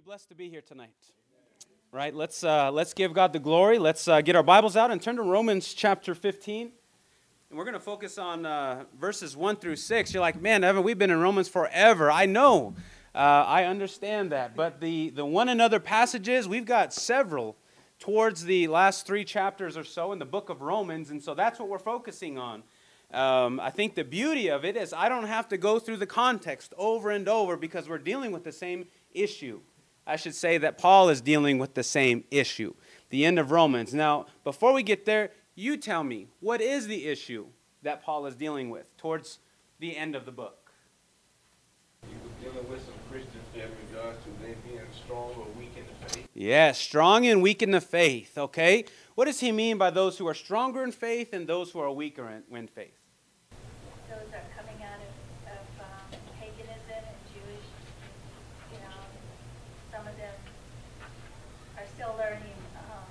you blessed to be here tonight? Right, let's, uh, let's give God the glory. Let's uh, get our Bibles out and turn to Romans chapter 15. And we're going to focus on uh, verses 1 through 6. You're like, man, Evan, we've been in Romans forever. I know. Uh, I understand that. But the, the one another passages, we've got several towards the last three chapters or so in the book of Romans. And so that's what we're focusing on. Um, I think the beauty of it is I don't have to go through the context over and over because we're dealing with the same issue. I should say that Paul is dealing with the same issue, the end of Romans. Now, before we get there, you tell me, what is the issue that Paul is dealing with towards the end of the book? He was dealing with some Christians in regards to them being strong or weak in the faith. Yes, strong and weak in the faith, okay? What does he mean by those who are stronger in faith and those who are weaker in, in faith? Those are coming out of, of um, paganism and Jewish, you know, some of them are still learning um,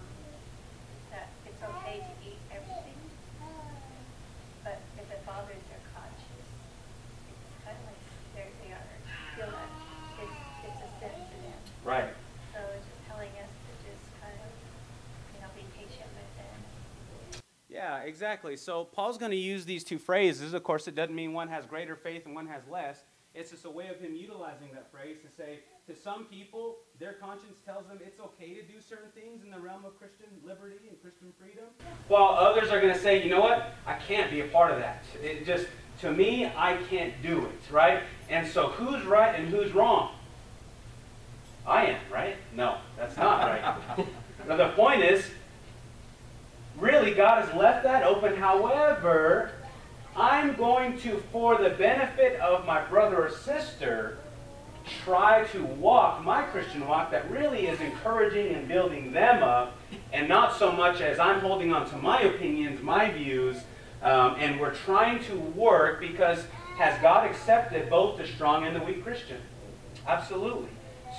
that it's okay to eat everything, but if it bothers their conscience, it's kind of like they're, they are, feel that it's, it's a sin to them. Right. So it's just telling us to just kind of, you know, be patient with them. Yeah, exactly. So Paul's going to use these two phrases. Of course, it doesn't mean one has greater faith and one has less. It's just a way of him utilizing that phrase to say to some people, their conscience tells them it's okay to do certain things in the realm of Christian liberty and Christian freedom, while others are going to say, you know what, I can't be a part of that. It just, to me, I can't do it, right? And so who's right and who's wrong? I am, right? No, that's not right. now, the point is, really, God has left that open. However, I'm going to, for the benefit of my brother or sister, try to walk my Christian walk that really is encouraging and building them up, and not so much as I'm holding on to my opinions, my views, um, and we're trying to work because has God accepted both the strong and the weak Christian? Absolutely.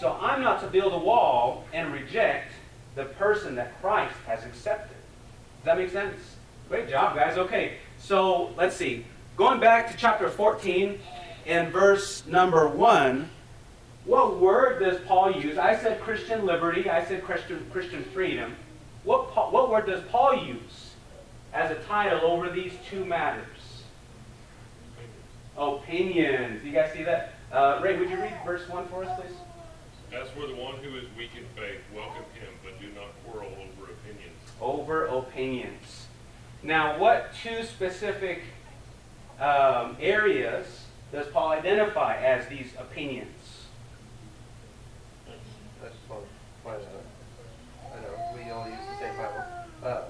So I'm not to build a wall and reject the person that Christ has accepted. Does that make sense? Great job, guys. Okay, so let's see. Going back to chapter 14 and verse number 1, what word does Paul use? I said Christian liberty, I said Christian, Christian freedom. What, what word does Paul use as a title over these two matters? Opinions. You guys see that? Uh, Ray, would you read verse 1 for us, please? As for the one who is weak in faith, welcome him, but do not quarrel over opinions. Now, what two specific um, areas does Paul identify as these opinions? I just want to out, I know we all use the same Bible. Uh,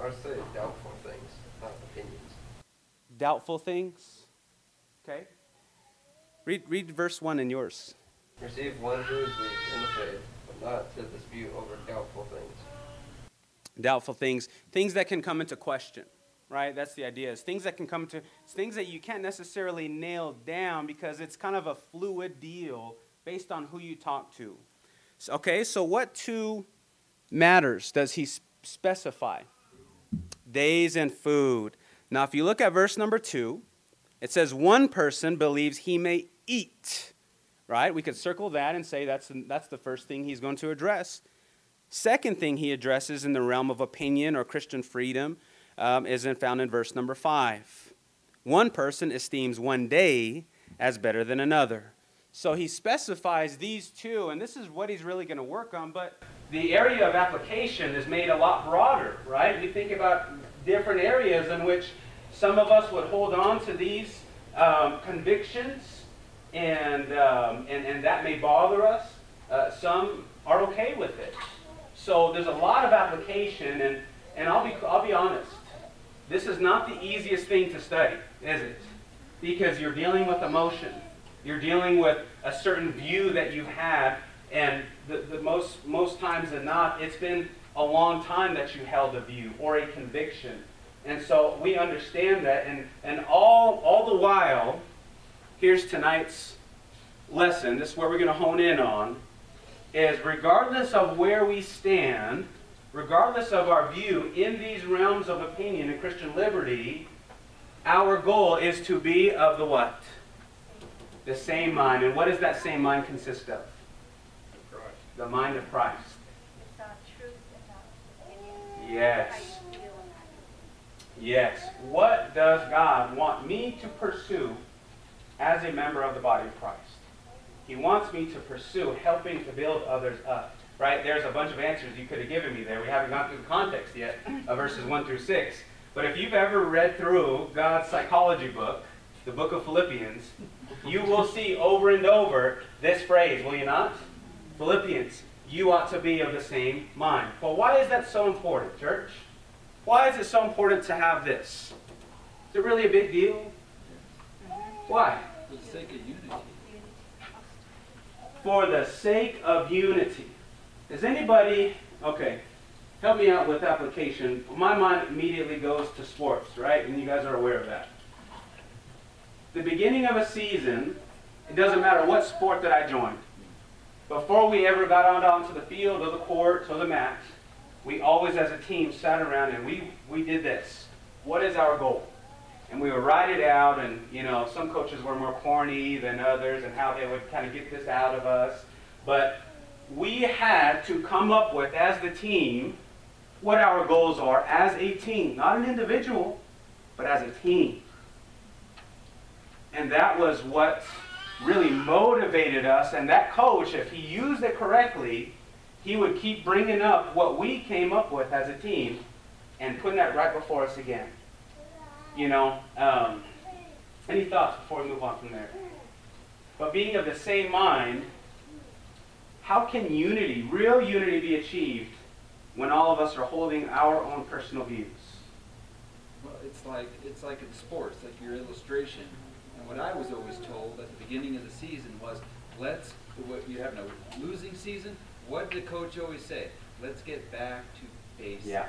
I would say doubtful things, not opinions. Doubtful things. Okay. Read, read verse 1 in yours. Receive one who is weak in the faith, but not to dispute over doubtful things. Doubtful things. Things that can come into question, right? That's the idea. Is things that can come to, things that you can't necessarily nail down because it's kind of a fluid deal based on who you talk to. So- okay, so what two matters does he specify? Days and food. Now, if you look at verse number two, it says one person believes he may eat, right? We could circle that and say that's, that's the first thing he's going to address. Second thing he addresses in the realm of opinion or Christian freedom um, is found in verse number five. One person esteems one day as better than another. So he specifies these two, and this is what he's really going to work on. But the area of application is made a lot broader, right? We think about different areas in which some of us would hold on to these um, convictions, and, um, and, and that may bother us. Uh, some are okay with it. So there's a lot of application, and, and I'll, be, I'll be honest. This is not the easiest thing to study, is it? Because you're dealing with emotion. You're dealing with a certain view that you've had, and the, the most, most times than not, it's been a long time that you held a view or a conviction. And so we understand that, and, and all, all the while, here's tonight's lesson. This is where we're going to hone in on is regardless of where we stand, regardless of our view in these realms of opinion and Christian liberty, our goal is to be of the what? The same mind. And what does that same mind consist of? The mind of Christ. It's on truth and not opinion. Yes. How you feel and how you Yes. What does God want me to pursue as a member of the body of Christ? He wants me to pursue helping to build others up. Right? There's a bunch of answers you could have given me there. We haven't gone through the context yet of verses 1 through 6. But if you've ever read through God's psychology book, the book of Philippians, you will see over and over this phrase, will you not? Philippians, you ought to be of the same mind. Well, why is that so important, church? Why is it so important to have this? Is it really a big deal? Why? For the sake of unity. For the sake of unity. Does anybody, okay, help me out with application. My mind immediately goes to sports, right? And you guys are aware of that. The beginning of a season, it doesn't matter what sport that I joined. Before we ever got out onto the field or the court or the mat, we always as a team sat around and we, we did this. What is our goal? And we would write it out and, you know, some coaches were more corny than others and how they would kind of get this out of us. But we had to come up with, as the team, what our goals are as a team. Not an individual, but as a team. And that was what really motivated us. And that coach, if he used it correctly, he would keep bringing up what we came up with as a team and putting that right before us again. You know, um, any thoughts before we move on from there? But being of the same mind, how can unity, real unity, be achieved when all of us are holding our own personal views? Well, it's like, it's like in sports, like your illustration. And what I was always told at the beginning of the season was, let's, what, you have a losing season, what did the coach always say? Let's get back to basics. Yeah.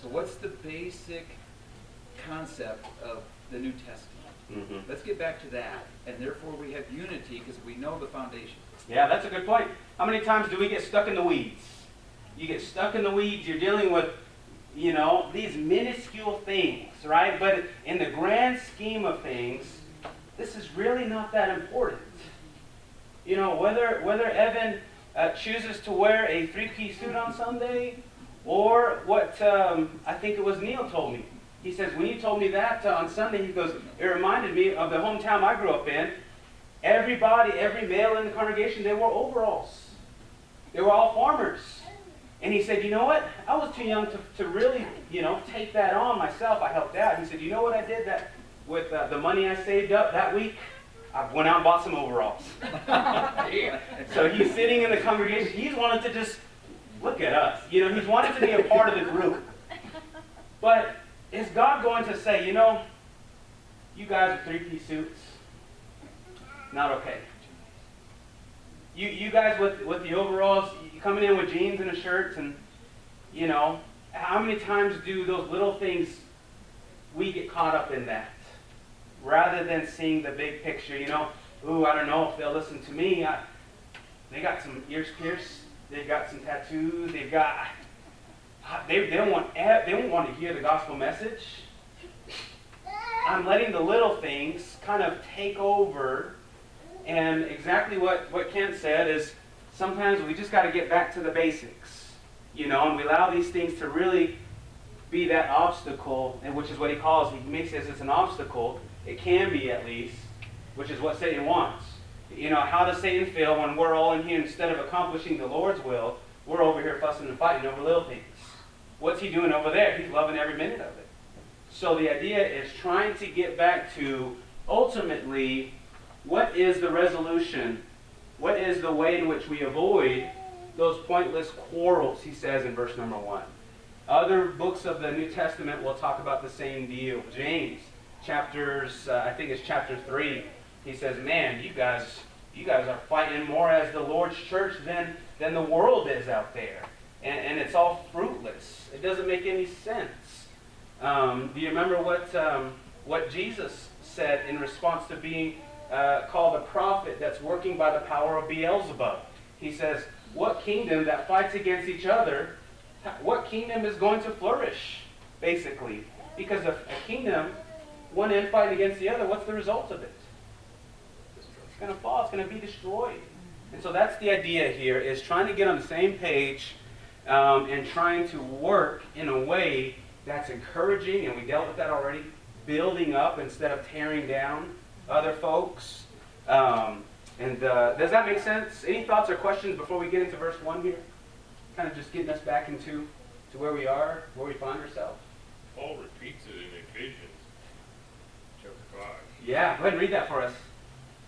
So what's the basic concept of the New Testament? Mm-hmm. Let's get back to that, and therefore we have unity because we know the foundation. Yeah, that's a good point. How many times do we get stuck in the weeds? You get stuck in the weeds, you're dealing with, you know, these minuscule things, right? But in the grand scheme of things, this is really not that important. You know, whether whether Evan uh, chooses to wear a three-piece suit on Sunday, or what um, I think it was Neil told me. He says, when you told me that uh, on Sunday, he goes, it reminded me of the hometown I grew up in. Everybody, every male in the congregation, they wore overalls. They were all farmers. And he said, you know what? I was too young to, to really, you know, take that on myself. I helped out. He said, you know what I did that with uh, the money I saved up that week? I went out and bought some overalls. so he's sitting in the congregation. He's wanted to just look at us. You know, he's wanted to be a part of the group. But is God going to say, you know, you guys with three-piece suits, not okay. You, you guys with, with the overalls, coming in with jeans and a shirt, and, you know, how many times do those little things, we get caught up in that? Rather than seeing the big picture, you know, ooh, I don't know if they'll listen to me. I, they got some ears pierced, they've got some tattoos, they've got, they, they don't want, eh, they don't want to hear the gospel message. I'm letting the little things kind of take over and exactly what, what Kent said is sometimes we just got to get back to the basics, you know, and we allow these things to really be that obstacle, and which is what he calls, he makes it as it's an obstacle. It can be at least, which is what Satan wants. You know, how does Satan feel when we're all in here instead of accomplishing the Lord's will, we're over here fussing and fighting over little things? What's he doing over there? He's loving every minute of it. So the idea is trying to get back to ultimately what is the resolution? What is the way in which we avoid those pointless quarrels, he says in verse number one. Other books of the New Testament will talk about the same deal. James, chapters, uh, I think it's chapter 3, he says, man, you guys, you guys are fighting more as the Lord's church than, than the world is out there. And, and it's all fruitless. It doesn't make any sense. Um, do you remember what, um, what Jesus said in response to being uh, called a prophet that's working by the power of Beelzebub. He says, What kingdom that fights against each other, what kingdom is going to flourish, basically? Because a, a kingdom, one end fighting against the other, what's the result of it? It's going to fall, it's going to be destroyed. And so that's the idea here is trying to get on the same page um, and trying to work in a way that's encouraging, and we dealt with that already, building up instead of tearing down other folks. Um, and uh, does that make sense? Any thoughts or questions before we get into verse 1 here? Kind of just getting us back into to where we are, where we find ourselves. Paul repeats it in Ephesians chapter five. Yeah, go ahead and read that for us.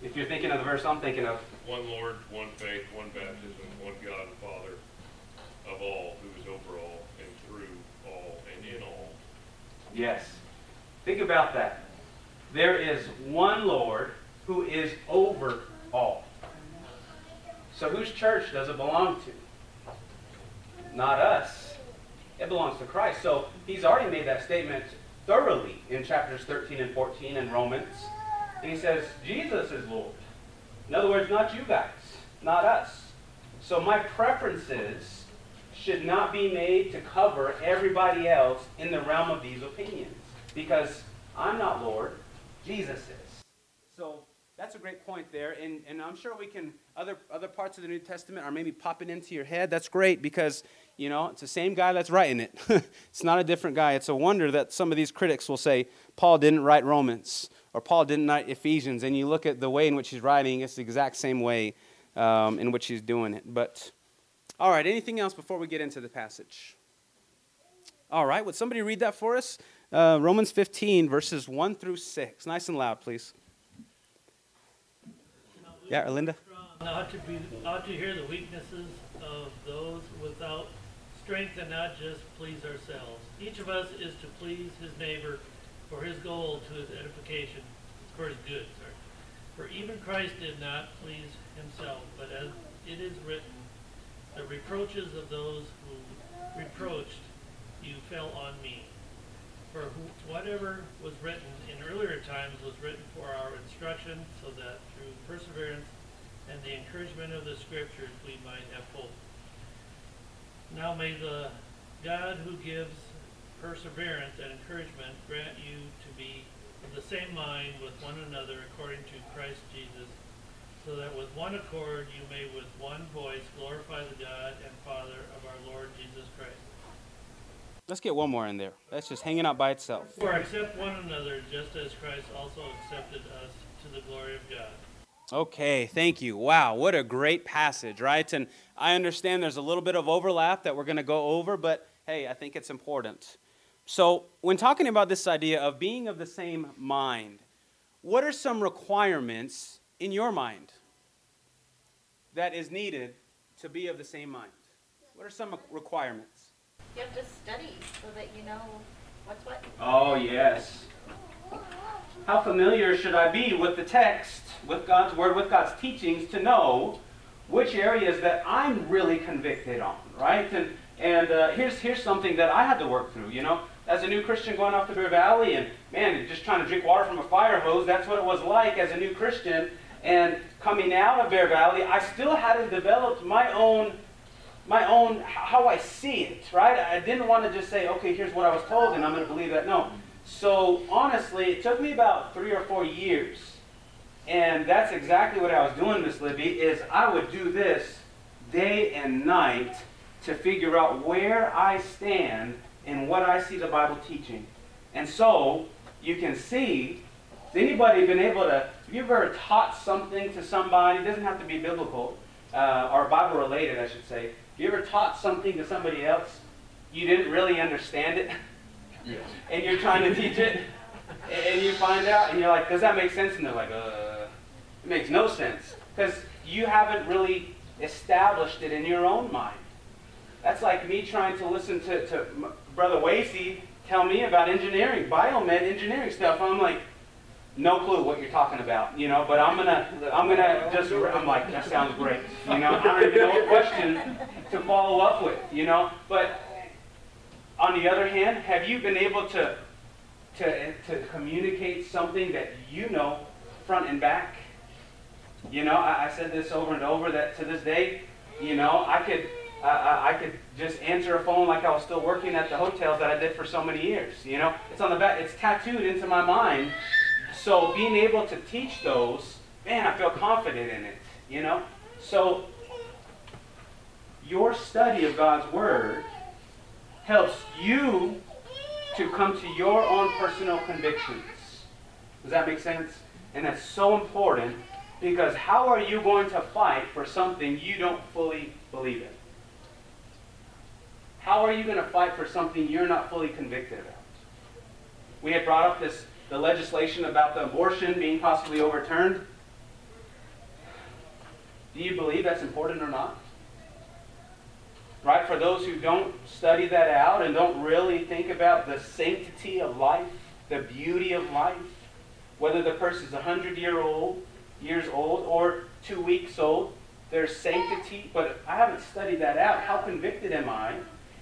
If you're thinking of the verse I'm thinking of. One Lord, one faith, one baptism, one God of all, who is over all, and through all, and in all. Yes. Think about that. There is one Lord who is over all. So whose church does it belong to? Not us. It belongs to Christ. So he's already made that statement thoroughly in chapters 13 and 14 in Romans. And he says, Jesus is Lord. In other words, not you guys, not us. So my preferences should not be made to cover everybody else in the realm of these opinions. Because I'm not Lord, Jesus is. So that's a great point there. And, and I'm sure we can, other, other parts of the New Testament are maybe popping into your head. That's great because, you know, it's the same guy that's writing it. it's not a different guy. It's a wonder that some of these critics will say, Paul didn't write Romans or Paul didn't write Ephesians. And you look at the way in which he's writing, it's the exact same way um, in which he's doing it. But, all right, anything else before we get into the passage? All right, would somebody read that for us? Uh, Romans 15, verses 1 through 6. Nice and loud, please. Yeah, Erlinda? Ought to be, ought to hear the weaknesses of those without strength and not just please ourselves. Each of us is to please his neighbor for his goal to his edification, for his good, sorry. For even Christ did not please himself, but as it is written, the reproaches of those who reproached you fell on me. For whatever was written in earlier times was written for our instruction, so that through perseverance and the encouragement of the scriptures we might have hope. Now may the God who gives perseverance and encouragement grant you to be of the same mind with one another according to Christ Jesus, so that with one accord you may with one voice glorify the God and Father of our Lord Jesus Christ. Let's get one more in there. That's just hanging out by itself. For accept one another just as Christ also accepted us to the glory of God. Okay, thank you. Wow, what a great passage, right? And I understand there's a little bit of overlap that we're going to go over, but hey, I think it's important. So, when talking about this idea of being of the same mind, what are some requirements in your mind that is needed to be of the same mind? What are some requirements? You have to study so that you know what's what. Oh, yes. How familiar should I be with the text, with God's word, with God's teachings to know which areas that I'm really convicted on, right? And and uh, here's here's something that I had to work through. You know, as a new Christian going off to Bear Valley, and man, just trying to drink water from a fire hose. That's what it was like as a new Christian. And coming out of Bear Valley, I still hadn't developed my own my own how I see it, right? I didn't want to just say, okay, here's what I was told, and I'm going to believe that. No. So honestly, it took me about three or four years, and that's exactly what I was doing, Miss Libby. Is I would do this day and night to figure out where I stand and what I see the Bible teaching. And so you can see. Has anybody been able to? Have you've ever taught something to somebody? It doesn't have to be biblical uh, or Bible related, I should say If you ever taught something to somebody else, you didn't really understand it, Yes. and you're trying to teach it, and you find out, and you're like, does that make sense? And they're like, uh, it makes no sense. Because you haven't really established it in your own mind. That's like me trying to listen to, to Brother Wasey tell me about engineering, biomed engineering stuff. I'm like, no clue what you're talking about, you know, but I'm gonna, I'm gonna just, I'm like, that sounds great, you know, I don't even know what question to follow up with, you know, but on the other hand, have you been able to, to, to communicate something that you know front and back? You know, I, I said this over and over that to this day, you know, I could, I, I could just answer a phone like I was still working at the hotels that I did for so many years. You know, it's on the back, it's tattooed into my mind so being able to teach those, man, I feel confident in it, you know? So, your study of God's Word helps you to come to your own personal convictions. Does that make sense? And that's so important because how are you going to fight for something you don't fully believe in? How are you going to fight for something you're not fully convicted about? We had brought up this the legislation about the abortion being possibly overturned. Do you believe that's important or not? Right? For those who don't study that out and don't really think about the sanctity of life, the beauty of life, whether the person person's 100 year old, years old or two weeks old, there's sanctity, but I haven't studied that out. How convicted am I?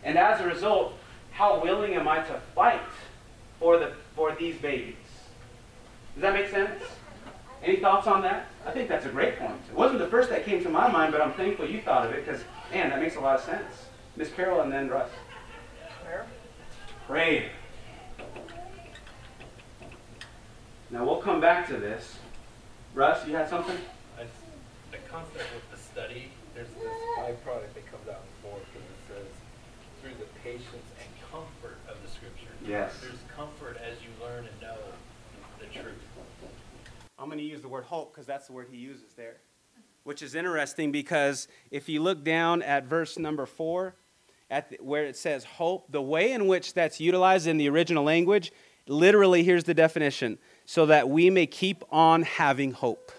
And as a result, how willing am I to fight for, the, for these babies? Does that make sense? Any thoughts on that? I think that's a great point. It wasn't the first that came to my mind, but I'm thankful you thought of it because, man, that makes a lot of sense. Miss Carol and then Russ. Prayer? Prayer. Now we'll come back to this. Russ, you had something? I, the concept with the study, there's this byproduct that comes out in four because it says through the patience and comfort of the scripture. Yes. There's comfort as you learn and know the truth. I'm going to use the word hope because that's the word he uses there. Which is interesting because if you look down at verse number four, at the, where it says hope, the way in which that's utilized in the original language, literally, here's the definition so that we may keep on having hope.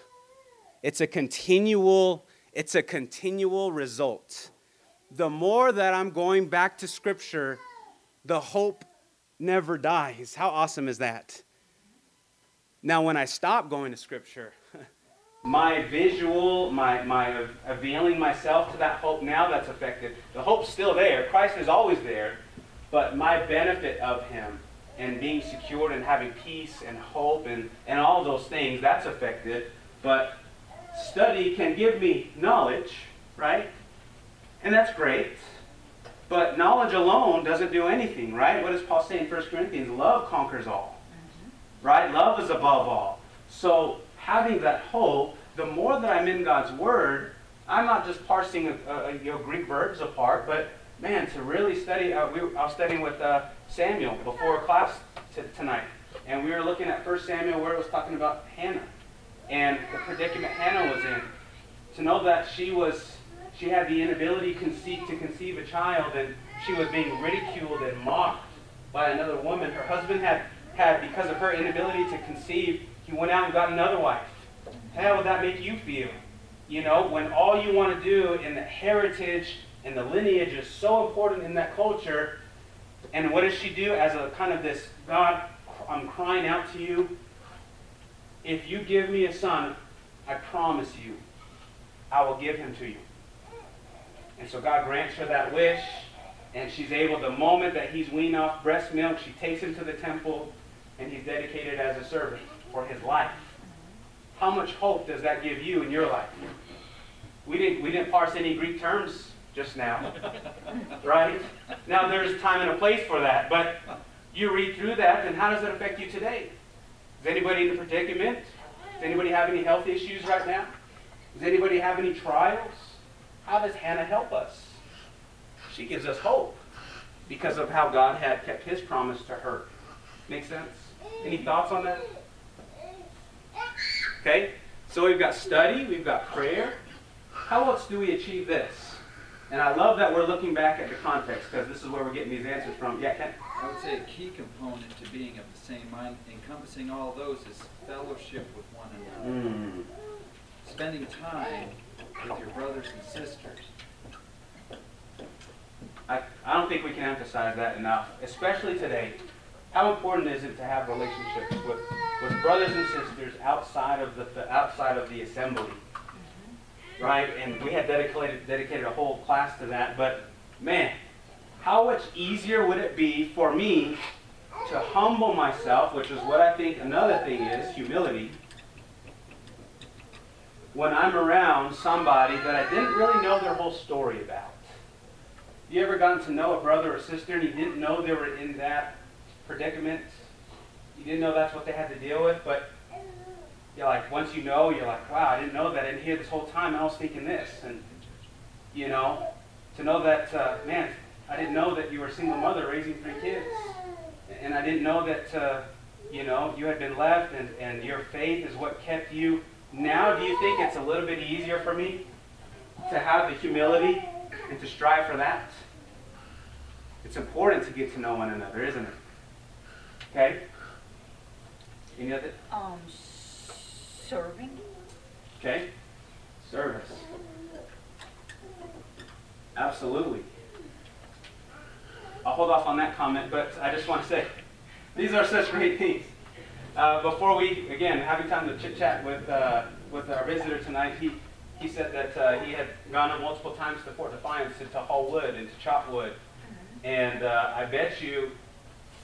It's a continual, it's a continual result. The more that I'm going back to Scripture, the hope never dies. How awesome is that? Now, when I stop going to Scripture, my visual, my, my availing myself to that hope now that's affected. The hope's still there. Christ is always there. But my benefit of Him and being secured and having peace and hope and, and all those things, that's affected. But study can give me knowledge, right? And that's great. But knowledge alone doesn't do anything, right? What does Paul say in 1 Corinthians? Love conquers all, right? Love is above all. So having that hope, the more that I'm in God's Word, I'm not just parsing a, a, you know, Greek verbs apart, but man, to really study. Uh, we, I was studying with uh, Samuel before class t- tonight, and we were looking at 1 Samuel where it was talking about Hannah and the predicament Hannah was in. To know that she was, she had the inability to conceive a child, and she was being ridiculed and mocked by another woman. Her husband had, had because of her inability to conceive, he went out and got another wife. How would that make you feel? You know, when all you want to do in the heritage and the lineage is so important in that culture, and what does she do as a kind of this God, I'm crying out to you. If you give me a son, I promise you, I will give him to you. And so God grants her that wish, and she's able, the moment that he's weaned off breast milk, she takes him to the temple, and he's dedicated as a servant for his life. How much hope does that give you in your life? We didn't, we didn't parse any Greek terms just now. right? Now there's time and a place for that, but you read through that, and how does it affect you today? Is anybody in a predicament? Does anybody have any health issues right now? Does anybody have any trials? How does Hannah help us? She gives us hope because of how God had kept his promise to her. Make sense? Any thoughts on that? Okay? So we've got study, we've got prayer. How else do we achieve this? And I love that we're looking back at the context because this is where we're getting these answers from. Yeah, Ken? I would say a key component to being of the same mind, encompassing all those, is fellowship with one another. Mm. Spending time with your brothers and sisters. I, I don't think we can emphasize that enough, especially today. How important is it to have relationships with, with brothers and sisters outside of the, the outside of the assembly? Mm-hmm. Right? And we had dedicated dedicated a whole class to that, but man, how much easier would it be for me to humble myself, which is what I think another thing is, humility, when I'm around somebody that I didn't really know their whole story about. You ever gotten to know a brother or sister and you didn't know they were in that predicament? You didn't know that's what they had to deal with, but you're like, once you know, you're like, wow, I didn't know that. I didn't hear this whole time. I was thinking this. And, you know, to know that, uh, man, I didn't know that you were a single mother raising three kids. And I didn't know that, uh, you know, you had been left and, and your faith is what kept you. Now, do you think it's a little bit easier for me to have the humility and to strive for that? It's important to get to know one another, isn't it? Okay? Any other? Um, serving? Okay? Service. Absolutely. I'll hold off on that comment, but I just want to say these are such great things. Uh, before we, again, having time to chit chat with, uh, with our visitor tonight, he, he said that uh, he had gone up multiple times to Fort Defiance to haul wood and to chop wood. And uh, I bet you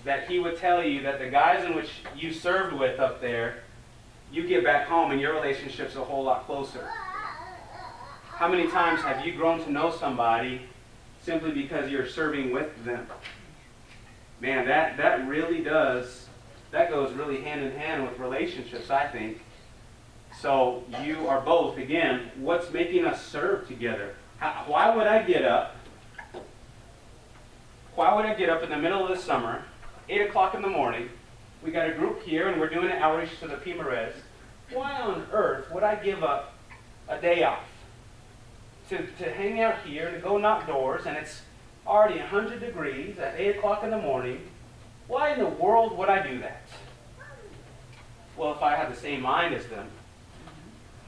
that he would tell you that the guys in which you served with up there, you get back home and your relationship's a whole lot closer. How many times have you grown to know somebody simply because you're serving with them? Man, that, that really does, that goes really hand in hand with relationships, I think. So you are both, again, what's making us serve together? How, why would I get up? Why would I get up in the middle of the summer, 8 o'clock in the morning? We got a group here and we're doing an outreach to the Pimares. Why on earth would I give up a day off to, to hang out here, to go knock doors, and it's already 100 degrees at 8 o'clock in the morning? Why in the world would I do that? Well, if I have the same mind as them,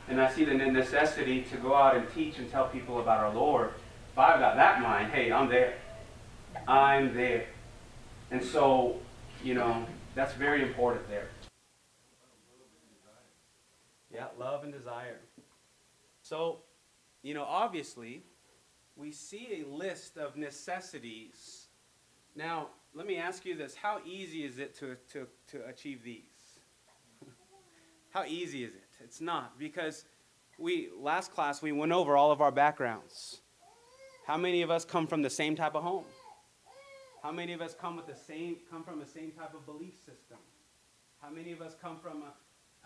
and I see the necessity to go out and teach and tell people about our Lord, if I've got that mind, hey, I'm there. I'm there. And so, you know, that's very important there. Yeah, love and desire. So, you know, obviously, we see a list of necessities. Now, let me ask you this how easy is it to, to, to achieve these? how easy is it? It's not, because we, last class, we went over all of our backgrounds. How many of us come from the same type of home? How many of us come with the same come from the same type of belief system? How many of us come from a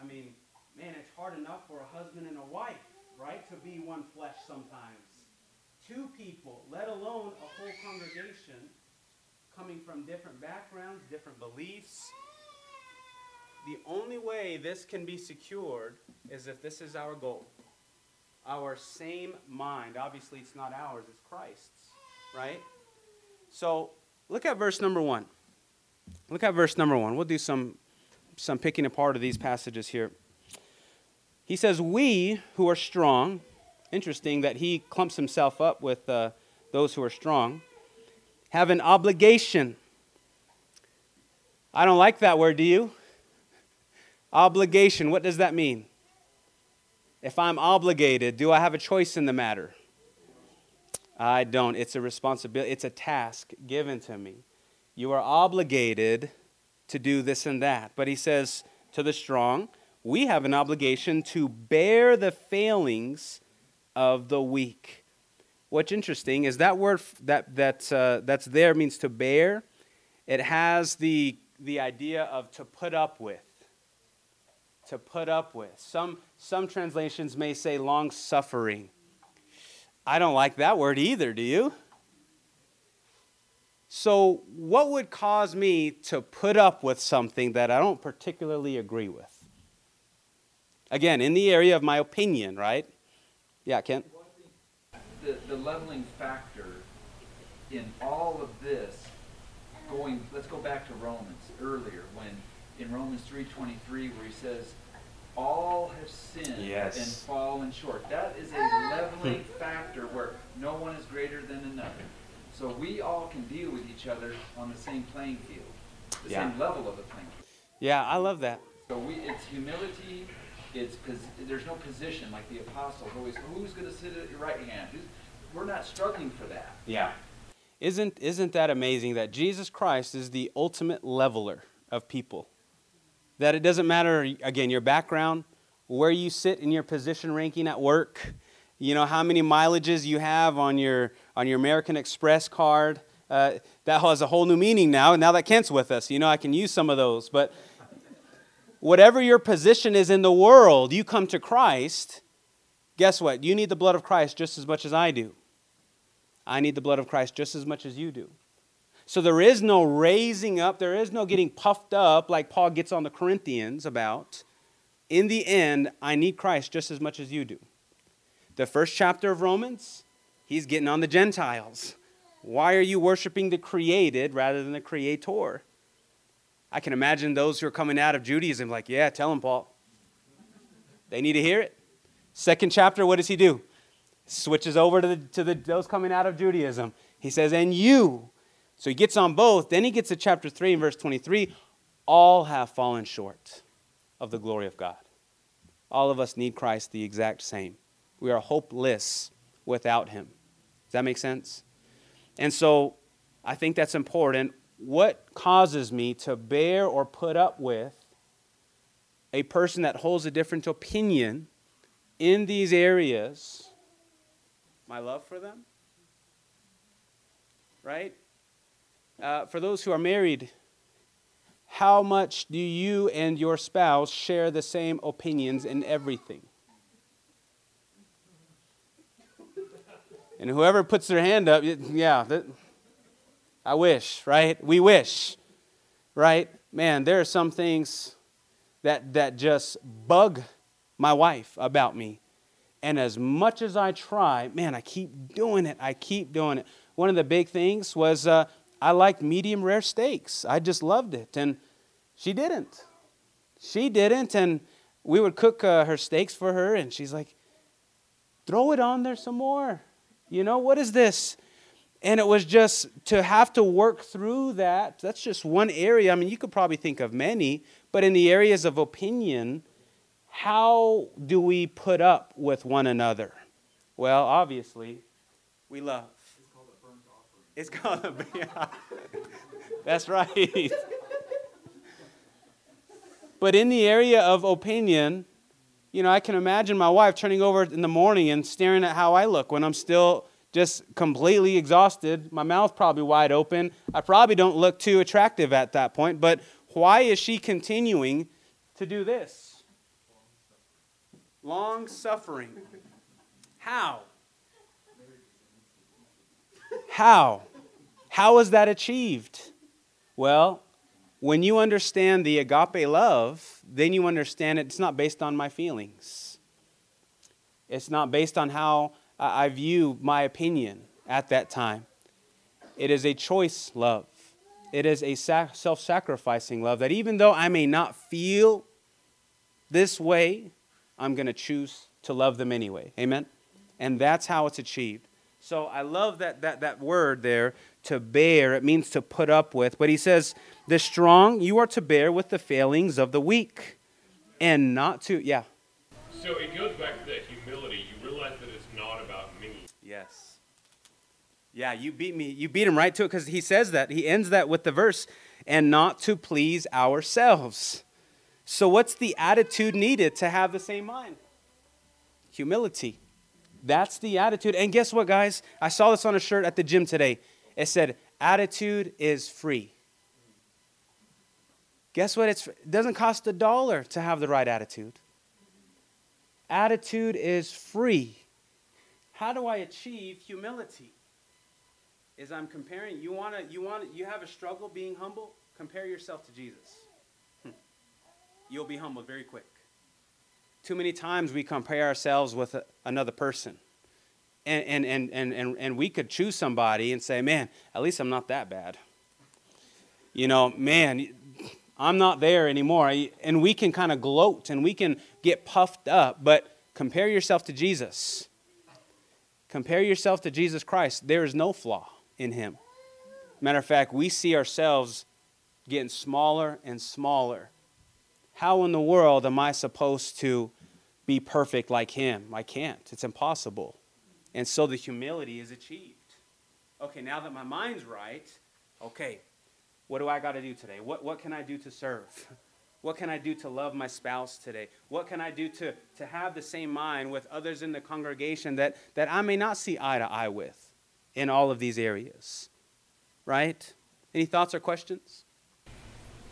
I mean, man, it's hard enough for a husband and a wife, right, to be one flesh sometimes. Two people, let alone a whole congregation coming from different backgrounds, different beliefs. The only way this can be secured is if this is our goal. Our same mind. Obviously, it's not ours, it's Christ's, right? So look at verse number one. Look at verse number one. We'll do some, some picking apart of these passages here. He says, We who are strong, interesting that he clumps himself up with uh, those who are strong, have an obligation. I don't like that word, do you? Obligation, what does that mean? If I'm obligated, do I have a choice in the matter? I don't. It's a responsibility, it's a task given to me. You are obligated to do this and that. But he says to the strong, we have an obligation to bear the failings of the weak. What's interesting is that word that, that, uh, that's there means to bear. It has the, the idea of to put up with. To put up with. Some, some translations may say long suffering. I don't like that word either, do you? So, what would cause me to put up with something that I don't particularly agree with? Again, in the area of my opinion, right? Yeah, Kent? The, the leveling factor in all of this, going, let's go back to Romans earlier, when in Romans 3.23 where he says, all have sinned yes. and fallen short. That is a leveling factor where no one is greater than another. So we all can deal with each other on the same playing field, the yeah. same level of the playing field. Yeah, I love that. So we, it's humility. It's there's no position like the apostles always. Who's going to sit at your right hand? Who's, we're not struggling for that. Yeah. Isn't isn't that amazing that Jesus Christ is the ultimate leveler of people? That it doesn't matter again your background, where you sit in your position ranking at work, you know how many mileages you have on your on your American Express card. Uh, that has a whole new meaning now. And now that Kent's with us, you know I can use some of those. But whatever your position is in the world, you come to Christ, guess what? You need the blood of Christ just as much as I do. I need the blood of Christ just as much as you do. So there is no raising up, there is no getting puffed up like Paul gets on the Corinthians about. In the end, I need Christ just as much as you do. The first chapter of Romans, he's getting on the Gentiles. Why are you worshiping the created rather than the creator? I can imagine those who are coming out of Judaism like, yeah, tell them, Paul. They need to hear it. Second chapter, what does he do? Switches over to, the, to the, those coming out of Judaism. He says, and you. So he gets on both. Then he gets to chapter 3 and verse 23. All have fallen short of the glory of God. All of us need Christ the exact same. We are hopeless without him. Does that make sense? And so I think that's important. What causes me to bear or put up with a person that holds a different opinion in these areas? My love for them? Right? Uh, for those who are married, how much do you and your spouse share the same opinions in everything? And whoever puts their hand up, yeah, that, I wish, right? We wish, right? Man, there are some things that, that just bug my wife about me. And as much as I try, man, I keep doing it. I keep doing it. One of the big things was uh, I liked medium rare steaks. I just loved it. And she didn't. She didn't. And we would cook uh, her steaks for her, and she's like, throw it on there some more. You know, what is this? And it was just to have to work through that. That's just one area. I mean, you could probably think of many, but in the areas of opinion, how do we put up with one another? Well, obviously, we love. It's called a burnt offering. It's called a. That's right. but in the area of opinion, you know, I can imagine my wife turning over in the morning and staring at how I look when I'm still just completely exhausted, my mouth probably wide open. I probably don't look too attractive at that point, but why is she continuing to do this? Long suffering. How? How? How is that achieved? Well, when you understand the agape love, then you understand it's not based on my feelings. It's not based on how I view my opinion at that time. It is a choice love. It is a self sacrificing love that even though I may not feel this way, I'm going to choose to love them anyway. Amen? And that's how it's achieved. So I love that, that, that word there, to bear. It means to put up with. But he says, the strong, you are to bear with the failings of the weak and not to, yeah. So it goes back to realize about me. Yes. Yeah, you beat me. You beat him right to it because he says that. He ends that with the verse, and not to please ourselves. So, what's the attitude needed to have the same mind? Humility. That's the attitude. And guess what, guys? I saw this on a shirt at the gym today. It said, Attitude is free. Guess what? It's, it doesn't cost a dollar to have the right attitude. Attitude is free. How do I achieve humility? Is I'm comparing, you want to, you want you have a struggle being humble? Compare yourself to Jesus. Hmm. You'll be humbled very quick. Too many times we compare ourselves with a, another person. And, and, and, and, and we could choose somebody and say, man, at least I'm not that bad. You know, man, I'm not there anymore. And we can kind of gloat and we can get puffed up, but compare yourself to Jesus. Compare yourself to Jesus Christ. There is no flaw in him. Matter of fact, we see ourselves getting smaller and smaller. How in the world am I supposed to be perfect like him? I can't. It's impossible. And so the humility is achieved. Okay, now that my mind's right, okay, what do I got to do today? What, what can I do to serve? What can I do to love my spouse today? What can I do to, to have the same mind with others in the congregation that, that I may not see eye to eye with in all of these areas? Right? Any thoughts or questions?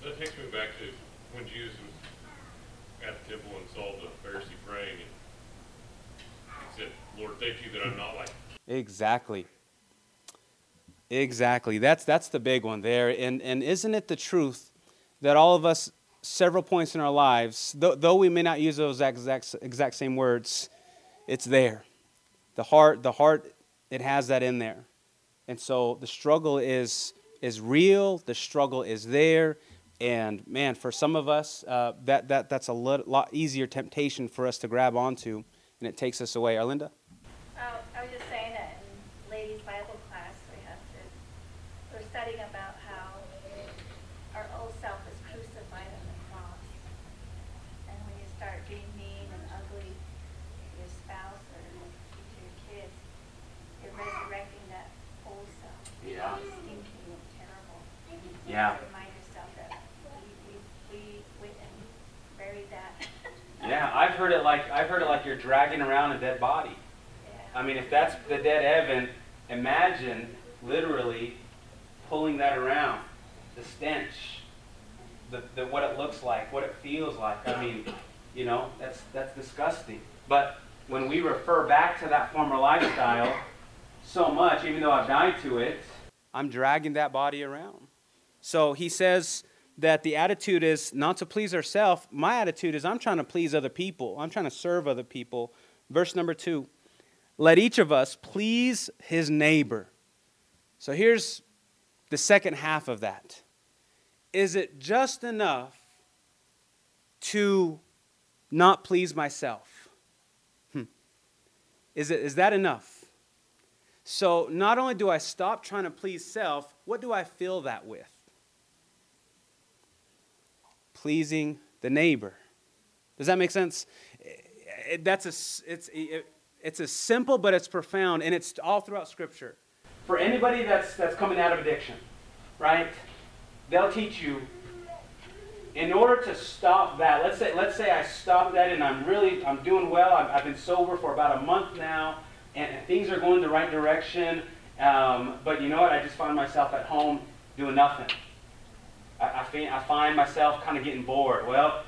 That takes me back to when Jesus was at the temple and saw the Pharisee praying, and said, "Lord, thank you that I'm not like." Exactly. Exactly. That's that's the big one there. And and isn't it the truth that all of us several points in our lives, though, though we may not use those exact exact same words, it's there. The heart, the heart, it has that in there. And so the struggle is is real. The struggle is there. And man, for some of us, uh, that, that, that's a lot, lot easier temptation for us to grab onto, and it takes us away. Arlinda? Uh, I was just saying that in ladies' Bible class, we have to, we're studying about how our old self is crucified on the cross. And when you start being mean and ugly to your spouse or to your kids, you're resurrecting that old self. Yeah. Stinky and terrible. Yeah. To remind yourself that we, we, we went and buried that. Yeah, I've heard it like I've heard it like you're dragging around a dead body. I mean, if that's the dead Evan, imagine literally pulling that around, the stench, the, the what it looks like, what it feels like. I mean, you know, that's that's disgusting. But when we refer back to that former lifestyle so much, even though I've died to it, I'm dragging that body around. So he says that the attitude is not to please ourselves. My attitude is I'm trying to please other people. I'm trying to serve other people. Verse number two. Let each of us please his neighbor. So here's the second half of that. Is it just enough to not please myself? Hmm. Is, it, is that enough? So not only do I stop trying to please self, what do I fill that with? Pleasing the neighbor. Does that make sense? That's a, it's, it, it's a simple, but it's profound, and it's all throughout Scripture. For anybody that's, that's coming out of addiction, right? They'll teach you in order to stop that. Let's say, let's say I stop that and I'm really, I'm doing well. I've, I've been sober for about a month now, and, and things are going the right direction. Um, but you know what? I just find myself at home doing nothing. I, I, find, I find myself kind of getting bored. Well,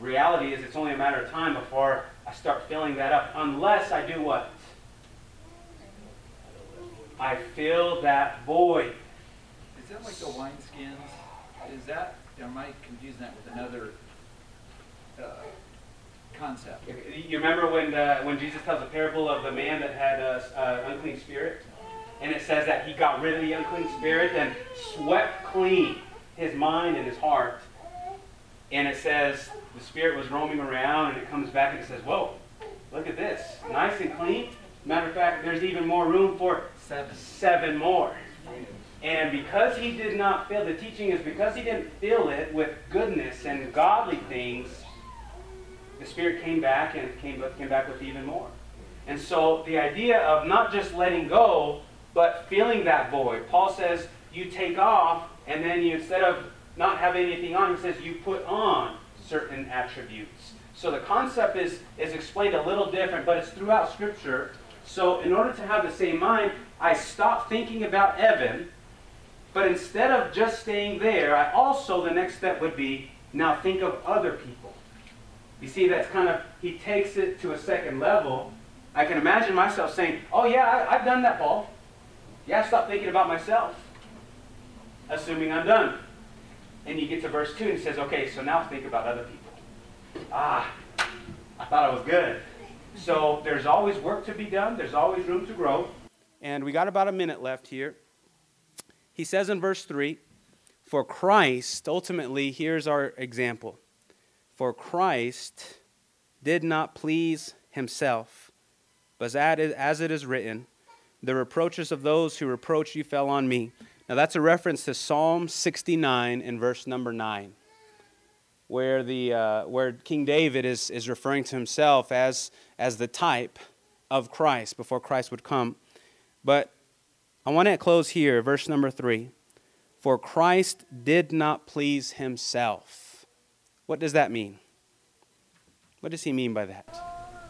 reality is it's only a matter of time before I start filling that up, unless I do what? I fill that void. Is that like the wineskins? Is that, am I confusing that with another uh, concept? You remember when, uh, when Jesus tells a parable of the man that had an uh, unclean spirit? And it says that he got rid of the unclean spirit and swept clean his mind and his heart. And it says the spirit was roaming around and it comes back and it says, Whoa, look at this. Nice and clean. Matter of fact, there's even more room for Seven. seven more. And because he did not fill, the teaching is because he didn't fill it with goodness and godly things, the Spirit came back and came, came back with even more. And so the idea of not just letting go, but filling that void. Paul says you take off, and then you, instead of not having anything on, he says you put on certain attributes. So the concept is, is explained a little different, but it's throughout Scripture. So in order to have the same mind, I stop thinking about Evan, but instead of just staying there, I also, the next step would be now think of other people. You see, that's kind of, he takes it to a second level. I can imagine myself saying, Oh, yeah, I, I've done that, Paul. Yeah, I stopped thinking about myself, assuming I'm done. And you get to verse 2 and says, Okay, so now think about other people. Ah, I thought I was good. So there's always work to be done, there's always room to grow. And we got about a minute left here. He says in verse 3 For Christ, ultimately, here's our example. For Christ did not please himself, but as it is written, the reproaches of those who reproach you fell on me. Now that's a reference to Psalm 69 in verse number 9, where, the, uh, where King David is, is referring to himself as, as the type of Christ before Christ would come. But I want to close here, verse number 3. For Christ did not please himself. What does that mean? What does he mean by that?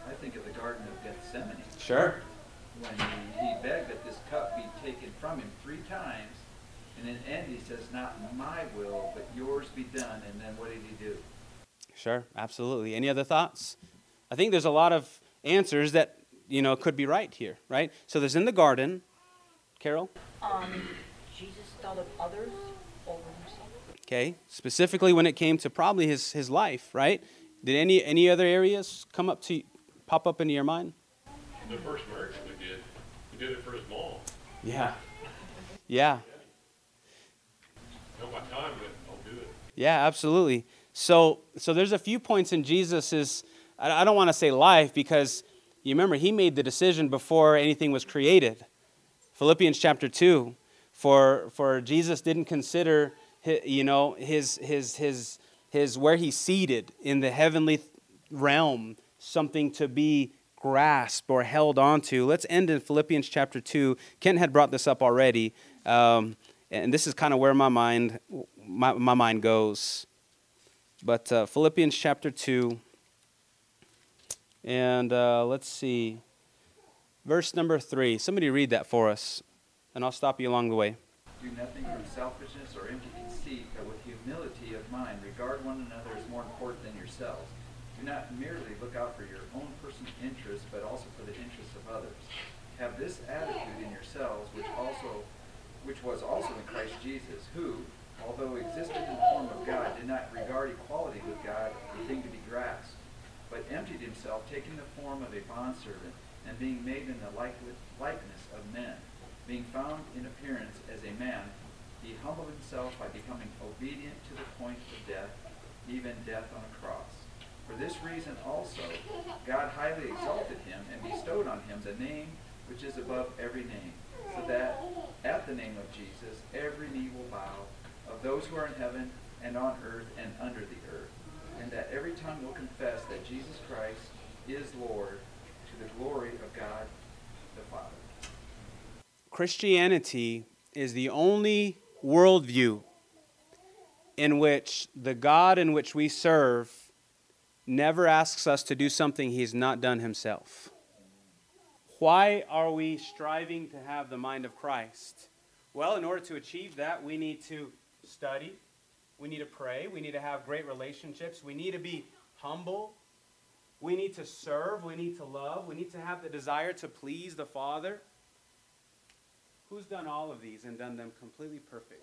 I think of the Garden of Gethsemane, Sure. when he, he begged that this cup be taken from him three times, and in the end he says, not my will, but yours be done, and then what did he do? Sure, absolutely. Any other thoughts? I think there's a lot of answers that, you know, could be right here, right? So there's in the garden, Carol, Um, Jesus thought of others over himself. okay? Specifically when it came to probably his, his life, right? Did any any other areas come up to pop up into your mind? The first marriage we did, we did it for his mom. Yeah. Yeah. Not my time, but I'll do it. Yeah, absolutely. So, so there's a few points in Jesus's. I don't want to say life because you remember he made the decision before anything was created. Philippians chapter two, for for Jesus didn't consider you know his his his his where he's seated in the heavenly realm something to be grasped or held onto. Let's end in Philippians chapter two. Kent had brought this up already, um, and this is kind of where my mind my, my mind goes. But uh, Philippians chapter 2, and uh, let's see, verse number 3. Somebody read that for us, and I'll stop you along the way. Do nothing from selfishness or empty conceit, but with humility of mind regard one another as more important than yourselves. Do not merely look out for your own personal interests, but also for the interests of others. Have this attitude in yourselves, which also, which was also in Christ Jesus, who, although existed in the form of God, did not regard equality with God as a thing to be grasped, but emptied himself, taking the form of a bondservant, and being made in the likeness of men. Being found in appearance as a man, he humbled himself by becoming obedient to the point of death, even death on a cross. For this reason also, God highly exalted him and bestowed on him the name which is above every name, so that at the name of Jesus every knee will bow, of those who are in heaven and on earth and under the earth, and that every tongue will confess that Jesus Christ is Lord to the glory of God the Father. Christianity is the only worldview in which the God in which we serve never asks us to do something he's not done himself. Why are we striving to have the mind of Christ? Well, in order to achieve that, we need to study, we need to pray, we need to have great relationships, we need to be humble, we need to serve, we need to love, we need to have the desire to please the Father. Who's done all of these and done them completely perfect?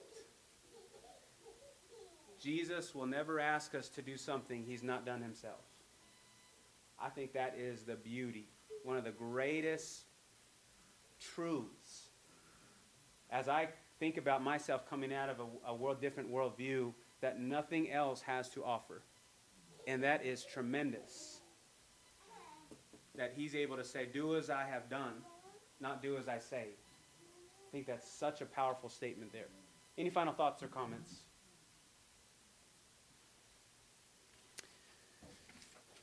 Jesus will never ask us to do something he's not done himself. I think that is the beauty, one of the greatest truths. As I think about myself coming out of a, a world different worldview that nothing else has to offer. And that is tremendous. That he's able to say, Do as I have done, not do as I say. I think that's such a powerful statement there. Any final thoughts or comments?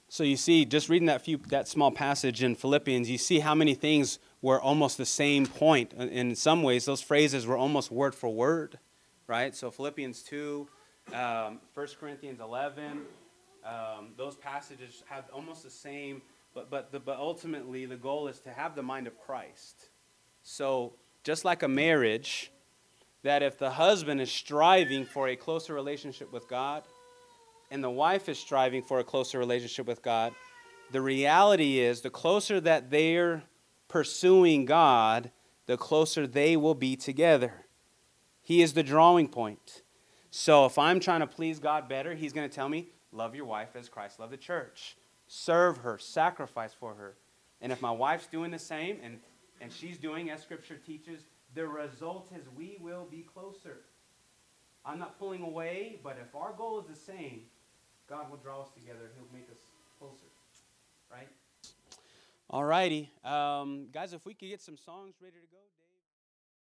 So you see, just reading that few that small passage in Philippians, you see how many things were almost the same point. In- some ways, those phrases were almost word for word, right? So Philippians two, um, 1 Corinthians eleven, um, those passages have almost the same, but but the, but ultimately the goal is to have the mind of Christ. So just like a marriage, that if the husband is striving for a closer relationship with God, and the wife is striving for a closer relationship with God, the reality is the closer that they're pursuing God, the closer they will be together. He is the drawing point. So if I'm trying to please God better, He's going to tell me, love your wife as Christ loved the church. Serve her, sacrifice for her. And if my wife's doing the same and, and she's doing as Scripture teaches, the result is we will be closer. I'm not pulling away, but if our goal is the same, God will draw us together. He'll make us closer. Right? All righty. Um, guys, if we could get some songs ready to go.